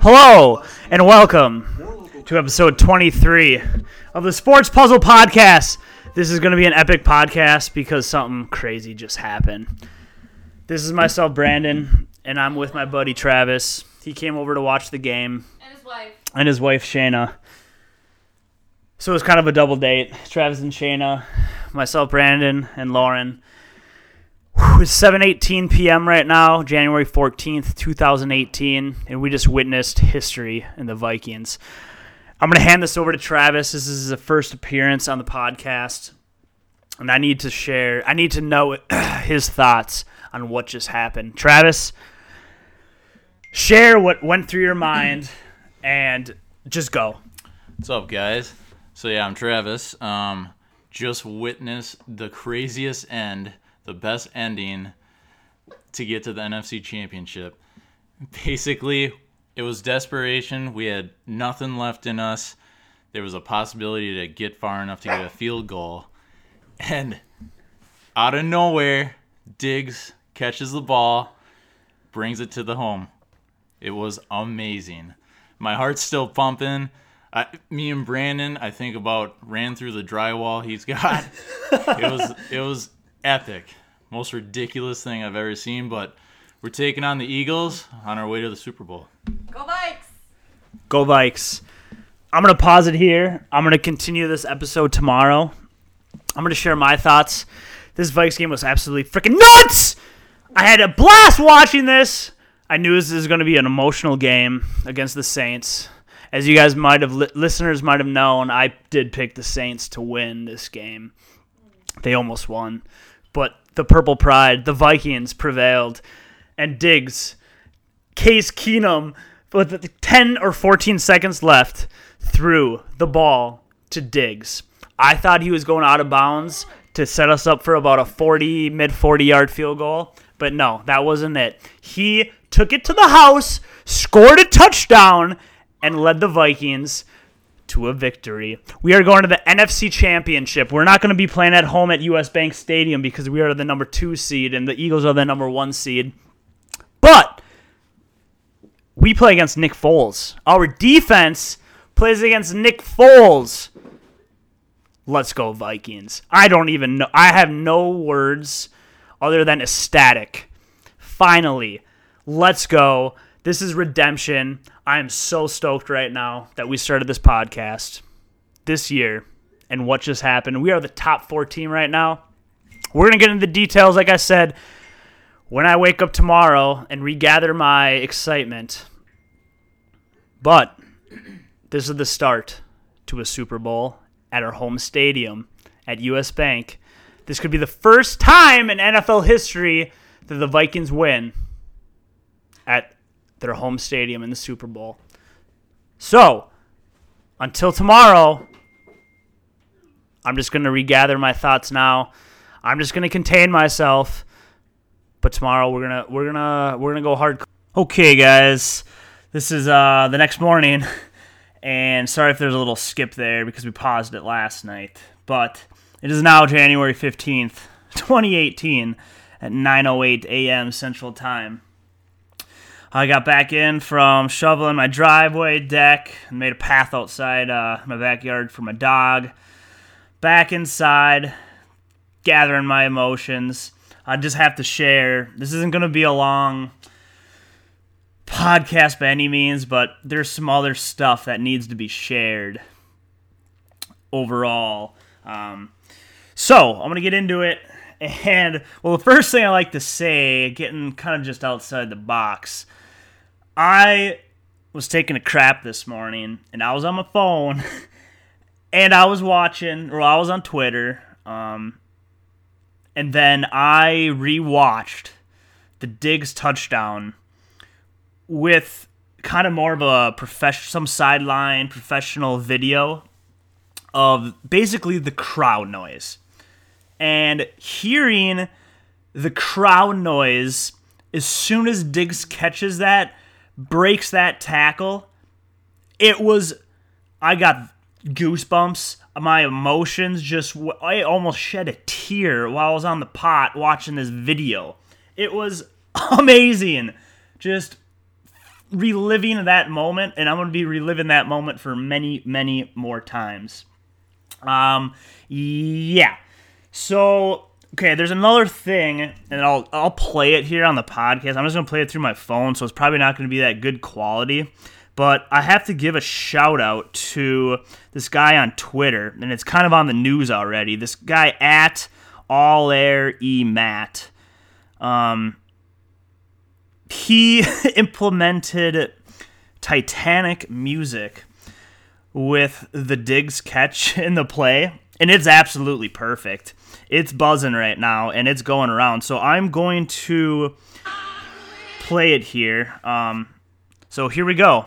Hello and welcome to episode 23 of the Sports Puzzle Podcast. This is going to be an epic podcast because something crazy just happened. This is myself, Brandon, and I'm with my buddy Travis. He came over to watch the game, And his wife. and his wife Shayna. So it was kind of a double date. Travis and Shayna, myself, Brandon, and Lauren. It's 7:18 p.m. right now, January 14th, 2018, and we just witnessed history in the Vikings. I'm going to hand this over to Travis. This is his first appearance on the podcast, and I need to share. I need to know his thoughts on what just happened. Travis, share what went through your mind, and just go. What's up, guys? So yeah, I'm Travis. Um, just witnessed the craziest end, the best ending to get to the NFC Championship. Basically, it was desperation. We had nothing left in us. There was a possibility to get far enough to get a field goal, and out of nowhere, Diggs catches the ball, brings it to the home. It was amazing. My heart's still pumping. I, me and Brandon, I think about ran through the drywall he's got. it was it was epic, most ridiculous thing I've ever seen. But we're taking on the Eagles on our way to the Super Bowl. Go Vikes! Go Vikes. I'm going to pause it here. I'm going to continue this episode tomorrow. I'm going to share my thoughts. This Vikes game was absolutely freaking nuts! I had a blast watching this. I knew this was going to be an emotional game against the Saints. As you guys might have, li- listeners might have known, I did pick the Saints to win this game. They almost won. But the Purple Pride, the Vikings prevailed. And Diggs Case Keenum with 10 or 14 seconds left threw the ball to Diggs. I thought he was going out of bounds to set us up for about a 40 mid 40 yard field goal, but no, that wasn't it. He took it to the house, scored a touchdown and led the Vikings to a victory. We are going to the NFC Championship. We're not going to be playing at home at US Bank Stadium because we are the number 2 seed and the Eagles are the number 1 seed. But we play against Nick Foles. Our defense plays against Nick Foles. Let's go Vikings. I don't even know. I have no words other than ecstatic. Finally, let's go. This is redemption. I am so stoked right now that we started this podcast this year and what just happened. We are the top four team right now. We're going to get into the details, like I said, when I wake up tomorrow and regather my excitement. But this is the start to a Super Bowl at our home stadium at US Bank. This could be the first time in NFL history that the Vikings win at their home stadium in the Super Bowl. So, until tomorrow, I'm just going to regather my thoughts now. I'm just going to contain myself. But tomorrow we're going to we're going to we're going to go hard. Okay, guys. This is uh the next morning. And sorry if there's a little skip there because we paused it last night. But it is now January 15th, 2018 at 9:08 a.m. Central Time. I got back in from shoveling my driveway deck and made a path outside uh, my backyard for my dog. Back inside, gathering my emotions. I just have to share. This isn't going to be a long podcast by any means, but there's some other stuff that needs to be shared overall. Um, so I'm gonna get into it. And well, the first thing I like to say, getting kind of just outside the box, I was taking a crap this morning, and I was on my phone, and I was watching, or I was on Twitter, um, and then I rewatched the Diggs touchdown with kind of more of a professional, some sideline professional video of basically the crowd noise. And hearing the crowd noise as soon as Diggs catches that, breaks that tackle, it was, I got goosebumps. My emotions just, I almost shed a tear while I was on the pot watching this video. It was amazing. Just reliving that moment, and I'm going to be reliving that moment for many, many more times. Um, yeah. So okay, there's another thing, and I'll I'll play it here on the podcast. I'm just gonna play it through my phone, so it's probably not gonna be that good quality. But I have to give a shout out to this guy on Twitter, and it's kind of on the news already. This guy at All Air E Matt. Um, he implemented Titanic music with the Diggs catch in the play, and it's absolutely perfect. It's buzzing right now, and it's going around. So I'm going to play it here. Um, so here we go.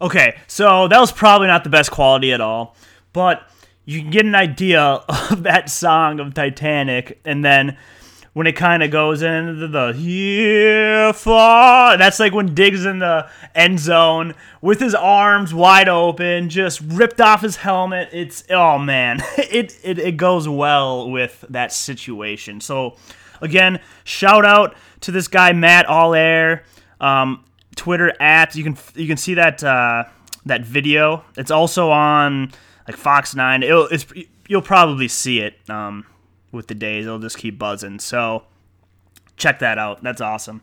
Okay, so that was probably not the best quality at all, but you can get an idea of that song of Titanic, and then when it kind of goes into the here far, that's like when Diggs in the end zone with his arms wide open, just ripped off his helmet. It's oh man, it it, it goes well with that situation. So again, shout out to this guy Matt All Air. Um, Twitter at you can you can see that uh, that video. It's also on like Fox Nine. It'll, it's you'll probably see it um, with the days. It'll just keep buzzing. So check that out. That's awesome.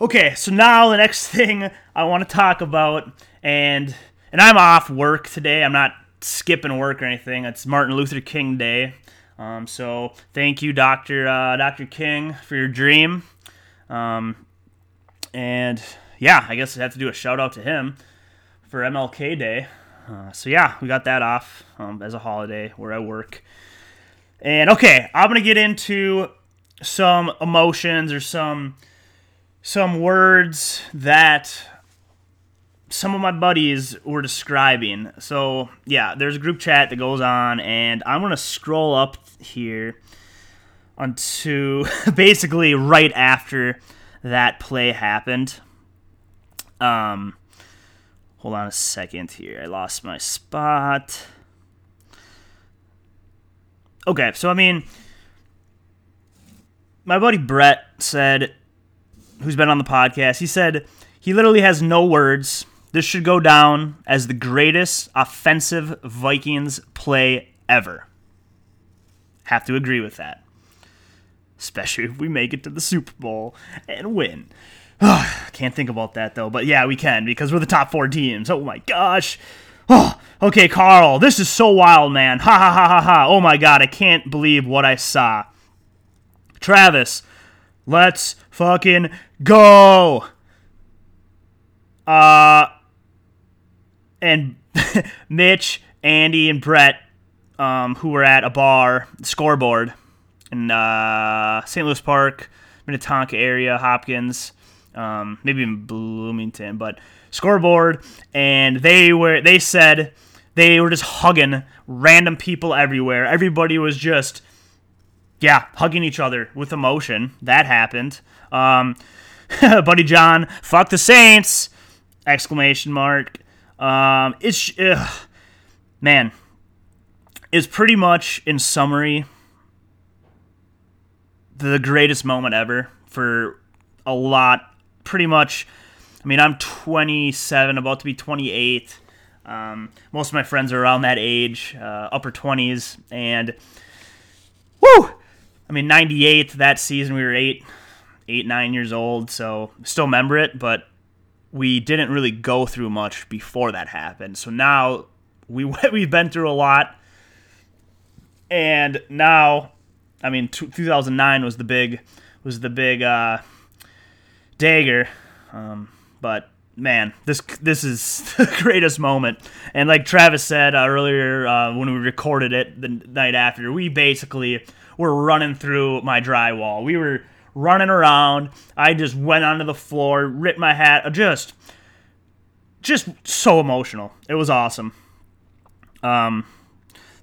Okay, so now the next thing I want to talk about, and and I'm off work today. I'm not skipping work or anything. It's Martin Luther King Day. Um, so thank you, Doctor uh, Doctor King, for your dream. Um, and yeah, I guess I have to do a shout out to him for MLK Day. Uh, so yeah, we got that off um, as a holiday where I work. And okay, I'm gonna get into some emotions or some some words that some of my buddies were describing. So yeah, there's a group chat that goes on, and I'm gonna scroll up here onto basically right after that play happened. Um, hold on a second here. I lost my spot. Okay, so I mean, my buddy Brett said, who's been on the podcast, he said he literally has no words. This should go down as the greatest offensive Vikings play ever. Have to agree with that especially if we make it to the Super Bowl and win. Can't think about that though, but yeah, we can because we're the top four teams. Oh my gosh. Oh, okay, Carl, this is so wild, man. Ha ha ha ha ha. Oh my god, I can't believe what I saw. Travis, let's fucking go. Uh, and Mitch, Andy, and Brett, um, who were at a bar, scoreboard in uh, St. Louis Park, Minnetonka area, Hopkins, um, maybe in Bloomington, but scoreboard, and they were they said they were just hugging random people everywhere. Everybody was just yeah hugging each other with emotion. That happened. Um, Buddy John, fuck the Saints! Exclamation mark. Um, it's ugh, man, is pretty much in summary the greatest moment ever for a lot. Pretty much, I mean, I'm 27, about to be 28. Um, most of my friends are around that age, uh, upper 20s, and woo! I mean, 98 that season, we were eight, eight, nine years old, so still remember it, but we didn't really go through much before that happened. So now we we've been through a lot, and now I mean, 2009 was the big was the big uh, dagger, um, but man, this this is the greatest moment. And like Travis said uh, earlier uh, when we recorded it the night after, we basically were running through my drywall. We were running around. I just went onto the floor, ripped my hat, just just so emotional. It was awesome. Um,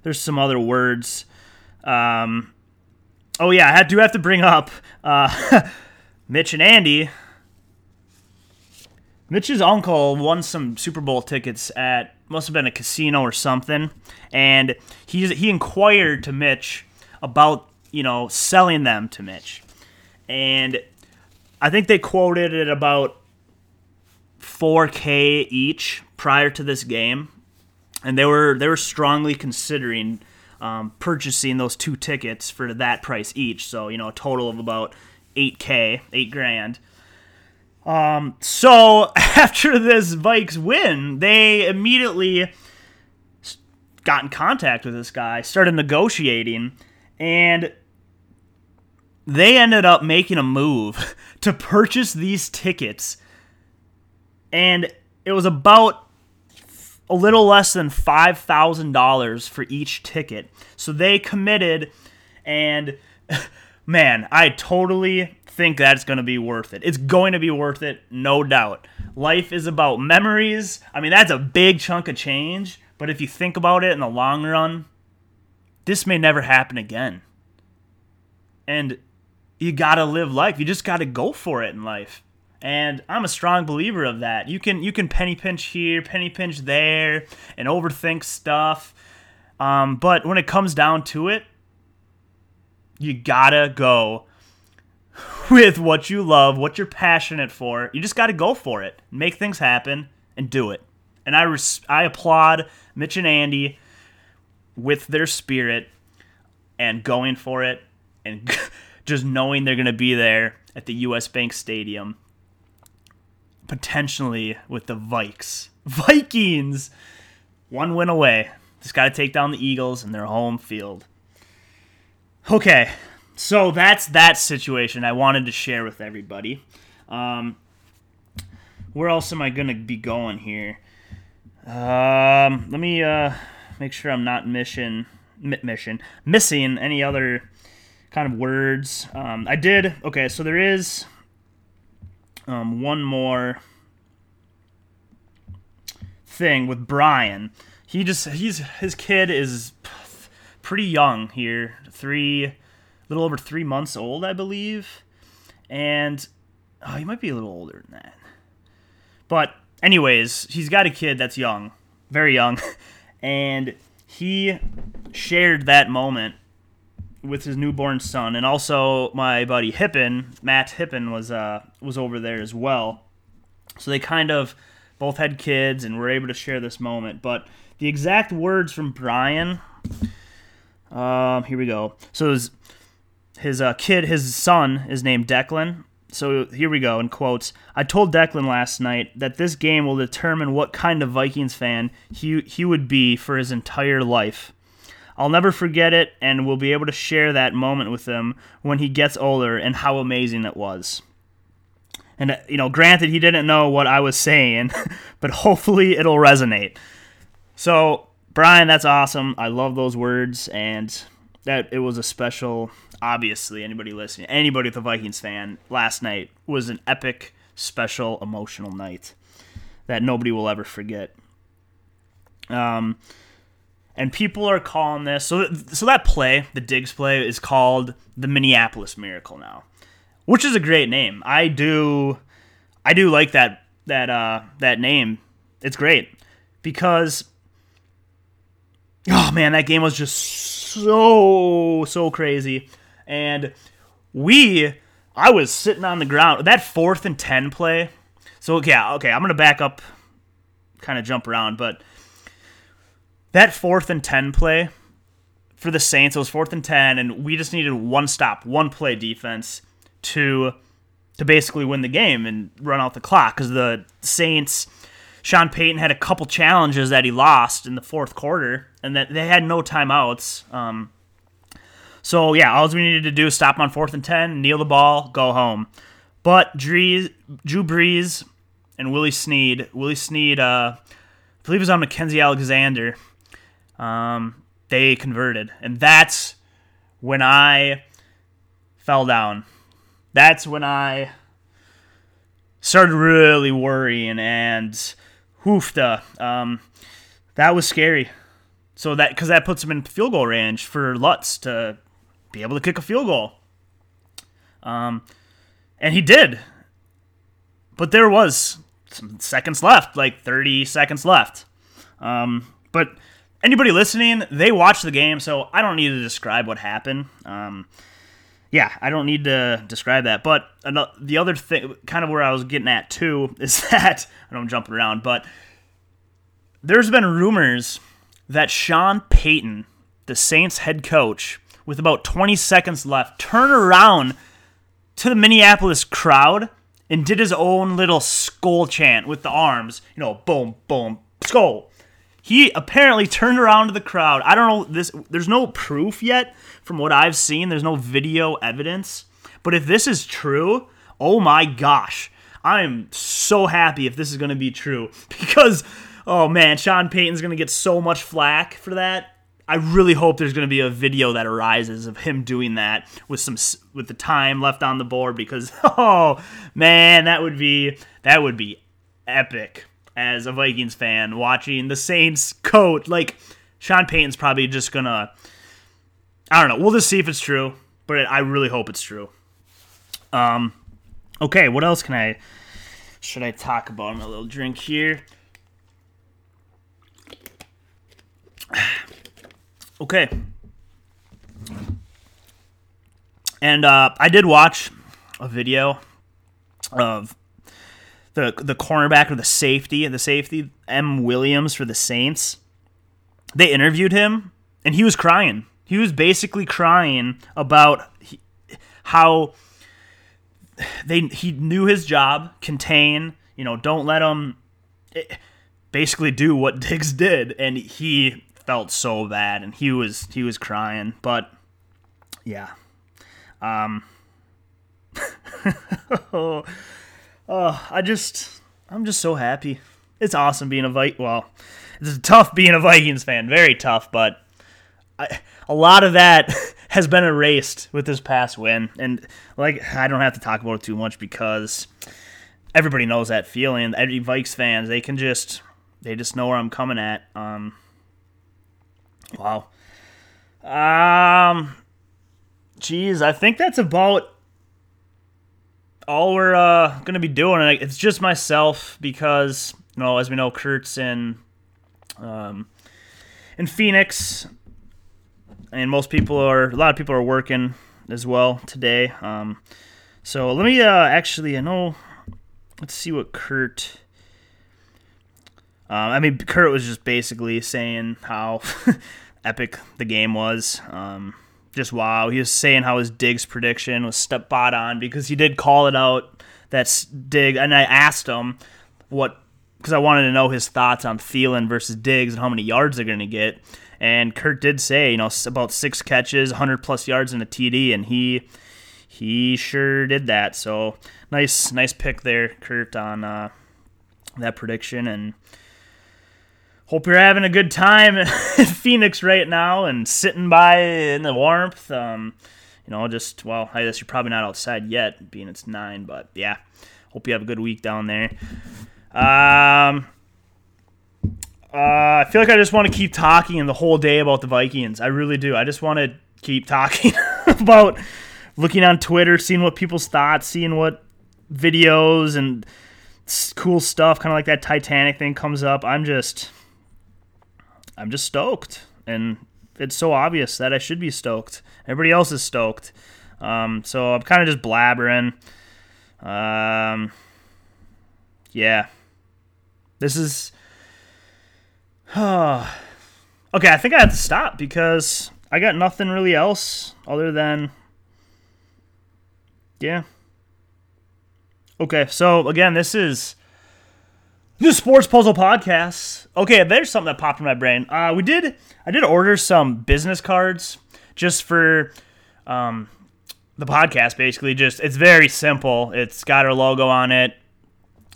there's some other words. Um, oh yeah, I do have to bring up uh, Mitch and Andy. Mitch's uncle won some Super Bowl tickets at must have been a casino or something, and he he inquired to Mitch about you know selling them to Mitch, and I think they quoted it about 4K each prior to this game, and they were they were strongly considering um, purchasing those two tickets for that price each. So you know a total of about 8K, eight grand. Um, so after this Vikes win, they immediately got in contact with this guy, started negotiating, and they ended up making a move to purchase these tickets. And it was about a little less than $5,000 for each ticket. So they committed, and man, I totally think that's going to be worth it. It's going to be worth it, no doubt. Life is about memories. I mean, that's a big chunk of change, but if you think about it in the long run, this may never happen again. And you got to live life. You just got to go for it in life. And I'm a strong believer of that. You can you can penny pinch here, penny pinch there, and overthink stuff. Um, but when it comes down to it, you gotta go with what you love, what you're passionate for. You just got to go for it, make things happen, and do it. And I res- I applaud Mitch and Andy with their spirit and going for it, and just knowing they're to be there at the U.S. Bank Stadium, potentially with the Vikes, Vikings, one win away. Just got to take down the Eagles in their home field. Okay, so that's that situation I wanted to share with everybody. Um, where else am I gonna be going here? Um, let me uh, make sure I'm not mission mi- mission missing any other kind of words. Um, I did okay. So there is um, one more thing with Brian. He just he's his kid is pretty young here, three a little over three months old, I believe. And oh, he might be a little older than that. But anyways, he's got a kid that's young, very young, and he shared that moment with his newborn son, and also my buddy Hippen, Matt Hippen was uh was over there as well. So they kind of both had kids and were able to share this moment. But the exact words from Brian, um, here we go. So his his uh, kid, his son, is named Declan. So here we go in quotes. I told Declan last night that this game will determine what kind of Vikings fan he he would be for his entire life. I'll never forget it, and we'll be able to share that moment with him when he gets older and how amazing it was. And uh, you know, granted, he didn't know what I was saying, but hopefully it'll resonate. So, Brian, that's awesome. I love those words, and that it was a special. Obviously, anybody listening, anybody with a Vikings fan, last night was an epic, special, emotional night that nobody will ever forget. Um, and people are calling this so. So that play, the Diggs play, is called the Minneapolis Miracle now, which is a great name. I do, I do like that that uh that name. It's great because oh man, that game was just so so crazy, and we I was sitting on the ground that fourth and ten play. So yeah, okay, I'm gonna back up, kind of jump around, but that fourth and ten play for the Saints, it was fourth and ten, and we just needed one stop, one play defense to to basically win the game and run out the clock because the Saints. Sean Payton had a couple challenges that he lost in the fourth quarter, and that they had no timeouts. Um, so yeah, all we needed to do is stop on fourth and ten, kneel the ball, go home. But Drees, Drew Brees and Willie Snead. Willie Snead, uh, I believe it was on Mackensie Alexander. Um, they converted, and that's when I fell down. That's when I started really worrying and hoofda. Um, that was scary. So that because that puts him in field goal range for Lutz to be able to kick a field goal. Um, and he did. But there was some seconds left, like 30 seconds left. Um, but anybody listening, they watched the game, so I don't need to describe what happened. Um, yeah, I don't need to describe that. But the other thing, kind of where I was getting at too, is that I I'm jumping around, but there's been rumors that Sean Payton, the Saints head coach, with about 20 seconds left, turned around to the Minneapolis crowd and did his own little Skol chant with the arms. You know, boom, boom, Skol. He apparently turned around to the crowd. I don't know this. There's no proof yet from what I've seen. There's no video evidence. But if this is true, oh my gosh, I am so happy if this is going to be true because, oh man, Sean Payton's going to get so much flack for that. I really hope there's going to be a video that arises of him doing that with some with the time left on the board because oh man, that would be that would be epic as a Vikings fan watching the Saints coach like Sean Payton's probably just to I don't know. We'll just see if it's true, but I really hope it's true. Um okay, what else can I should I talk about? My little drink here. Okay. And uh, I did watch a video of the the cornerback or the safety, the safety M Williams for the Saints. They interviewed him, and he was crying. He was basically crying about he, how they he knew his job, contain. You know, don't let him basically do what Diggs did, and he felt so bad, and he was he was crying. But yeah, um, oh, I just I'm just so happy. It's awesome being a Vi Well, it's tough being a Vikings fan, very tough, but I, a lot of that has been erased with this past win, and like I don't have to talk about it too much because everybody knows that feeling. Every Vikes fans, they can just they just know where I'm coming at. Um, wow. Um, geez, I think that's about all we're uh, gonna be doing. And It's just myself because you know, as we know, Kurt's in um, in Phoenix, and most people are a lot of people are working as well today. Um, so let me uh, actually, I know. Let's see what Kurt. Uh, I mean, Kurt was just basically saying how epic the game was. Um, just wow. He was saying how his Diggs prediction was spot on because he did call it out. That's Dig, and I asked him what because I wanted to know his thoughts on Thielen versus Diggs and how many yards they're going to get. And Kurt did say, you know, about six catches, 100 plus yards in a TD, and he he sure did that. So nice, nice pick there, Kurt, on uh, that prediction. And hope you're having a good time in Phoenix right now and sitting by in the warmth. Um, you know, just well, I guess you're probably not outside yet, being it's nine. But yeah, hope you have a good week down there. Um, uh, I feel like I just want to keep talking the whole day about the Vikings. I really do. I just want to keep talking about looking on Twitter, seeing what people's thoughts, seeing what videos and cool stuff, kind of like that Titanic thing comes up. I'm just, I'm just stoked, and it's so obvious that I should be stoked. Everybody else is stoked, um, so I'm kind of just blabbering. Um, yeah, this is. okay, I think I have to stop because I got nothing really else other than. Yeah. Okay, so again, this is the Sports Puzzle Podcast. Okay, there's something that popped in my brain. Uh, we did, I did order some business cards just for um, the podcast. Basically, just it's very simple. It's got our logo on it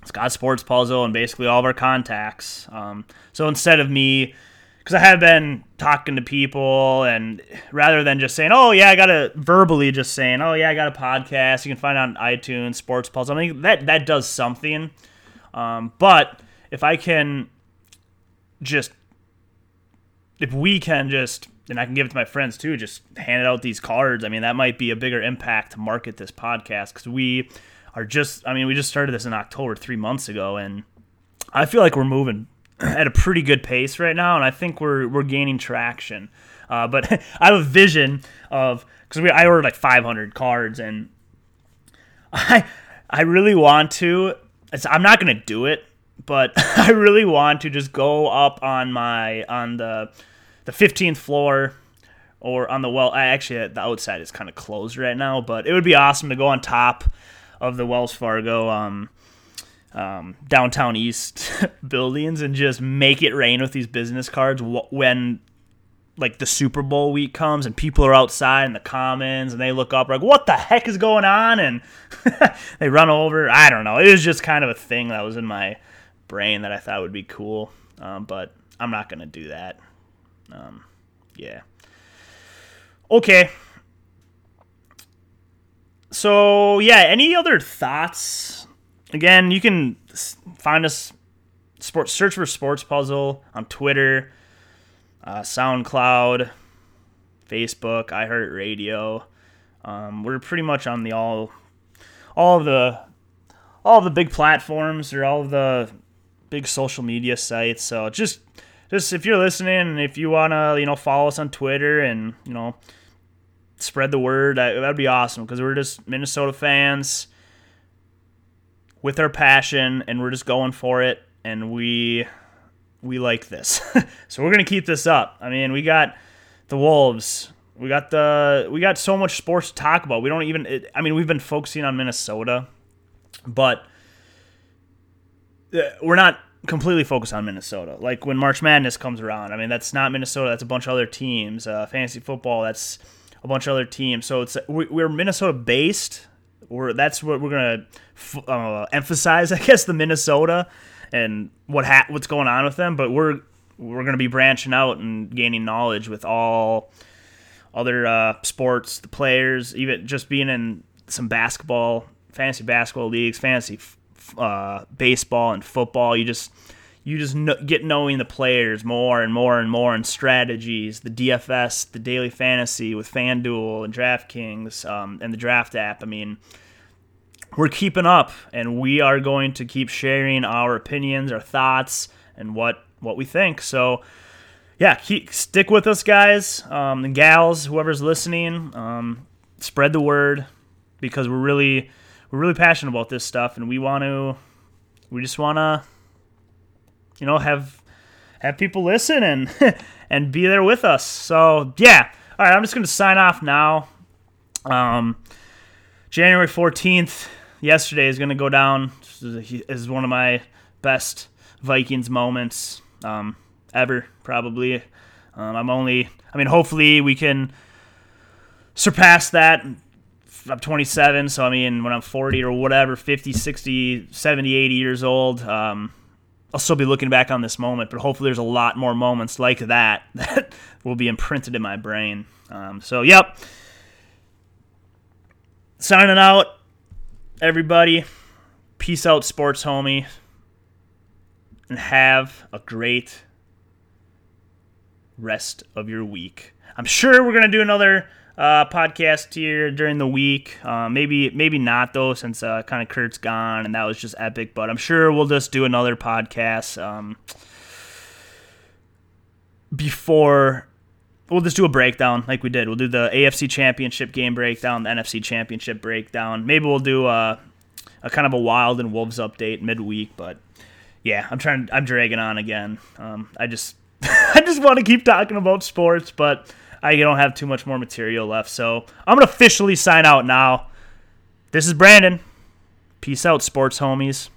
it's got Sports Puzzle, and basically all of our contacts. Um, so instead of me, because I have been talking to people, and rather than just saying, "Oh yeah, I got a verbally just saying, oh yeah, I got a podcast," you can find it on iTunes, Sports Puzzle. I mean that that does something. Um, but if I can just, if we can just, and I can give it to my friends too, just hand out these cards. I mean that might be a bigger impact to market this podcast because we are just. I mean we just started this in October, three months ago, and I feel like we're moving at a pretty good pace right now, and I think we're we're gaining traction. Uh, but I have a vision of because we I ordered like 500 cards, and I I really want to. It's, I'm not gonna do it, but I really want to just go up on my on the the 15th floor or on the well. I actually the outside is kind of closed right now, but it would be awesome to go on top of the Wells Fargo. Um, um, downtown east buildings and just make it rain with these business cards when like the Super Bowl week comes and people are outside in the commons and they look up like what the heck is going on? And they run over. I don't know. It was just kind of a thing that was in my brain that I thought would be cool. Um, but I'm not gonna do that. Um, yeah. Okay. So yeah any other thoughts? Again, you can find us sports search for Sports Puzzle on Twitter, uh, SoundCloud, Facebook, iHeartRadio. Um, we're pretty much on the all all the all the big platforms or all of the big social media sites. So just just if you're listening if you wanna you know follow us on Twitter and you know spread the word, that, that'd be awesome because we're just Minnesota fans with our passion and we're just going for it and we we like this. so we're to keep this up. I mean, we got the Wolves. We got the we got so much sports to talk about. We don't even it, I mean, we've been focusing on Minnesota, but uh, we're not completely focused on Minnesota. Like when March Madness comes around, I mean, that's not Minnesota. That's a bunch of other teams. Uh, fantasy football, that's a bunch of other teams. So it's we, we're Minnesota based. We're that's what we're gonna uh, emphasize, I guess, the Minnesota and what ha- what's going on with them. But we're we're gonna be branching out and gaining knowledge with all other uh, sports, the players, even just being in some basketball, fantasy basketball leagues, fantasy f- uh, baseball and football. You just you just get knowing the players more and more and more and strategies, the DFS, the daily fantasy with FanDuel and DraftKings um, and the draft app. I mean, we're keeping up and we are going to keep sharing our opinions, our thoughts, and what, what we think. So, yeah, keep, stick with us, guys um, and gals, whoever's listening. Um, spread the word because we're really we're really passionate about this stuff, and we want to we just want to you know have have people listen and and be there with us. So yeah, all right, I'm just gonna sign off now. Um, January 14th, yesterday is gonna go down as one of my best Vikings moments um, ever, probably. Um, I'm only, I mean, hopefully we can surpass that. I'm 27, so I mean, when I'm 40 or whatever, 50, 60, 70, 80 years old, um, I'll still be looking back on this moment, but hopefully there's a lot more moments like that that will be imprinted in my brain. Um, so, yep. Signing out, everybody. Peace out, sports homie. And have a great rest of your week. I'm sure we're gonna do another uh, podcast here during the week. Uh, maybe maybe not though, since uh, kind of Kurt's gone and that was just epic. But I'm sure we'll just do another podcast um, before. We'll just do a breakdown like we did. We'll do the AFC Championship game breakdown, the NFC Championship breakdown. Maybe we'll do a, a kind of a Wild and Wolves update midweek. But yeah, I'm trying. I'm dragging on again. Um, I just I just want to keep talking about sports, but I don't have too much more material left. So I'm to officially sign out now. This is Brandon. Peace out, sports homies.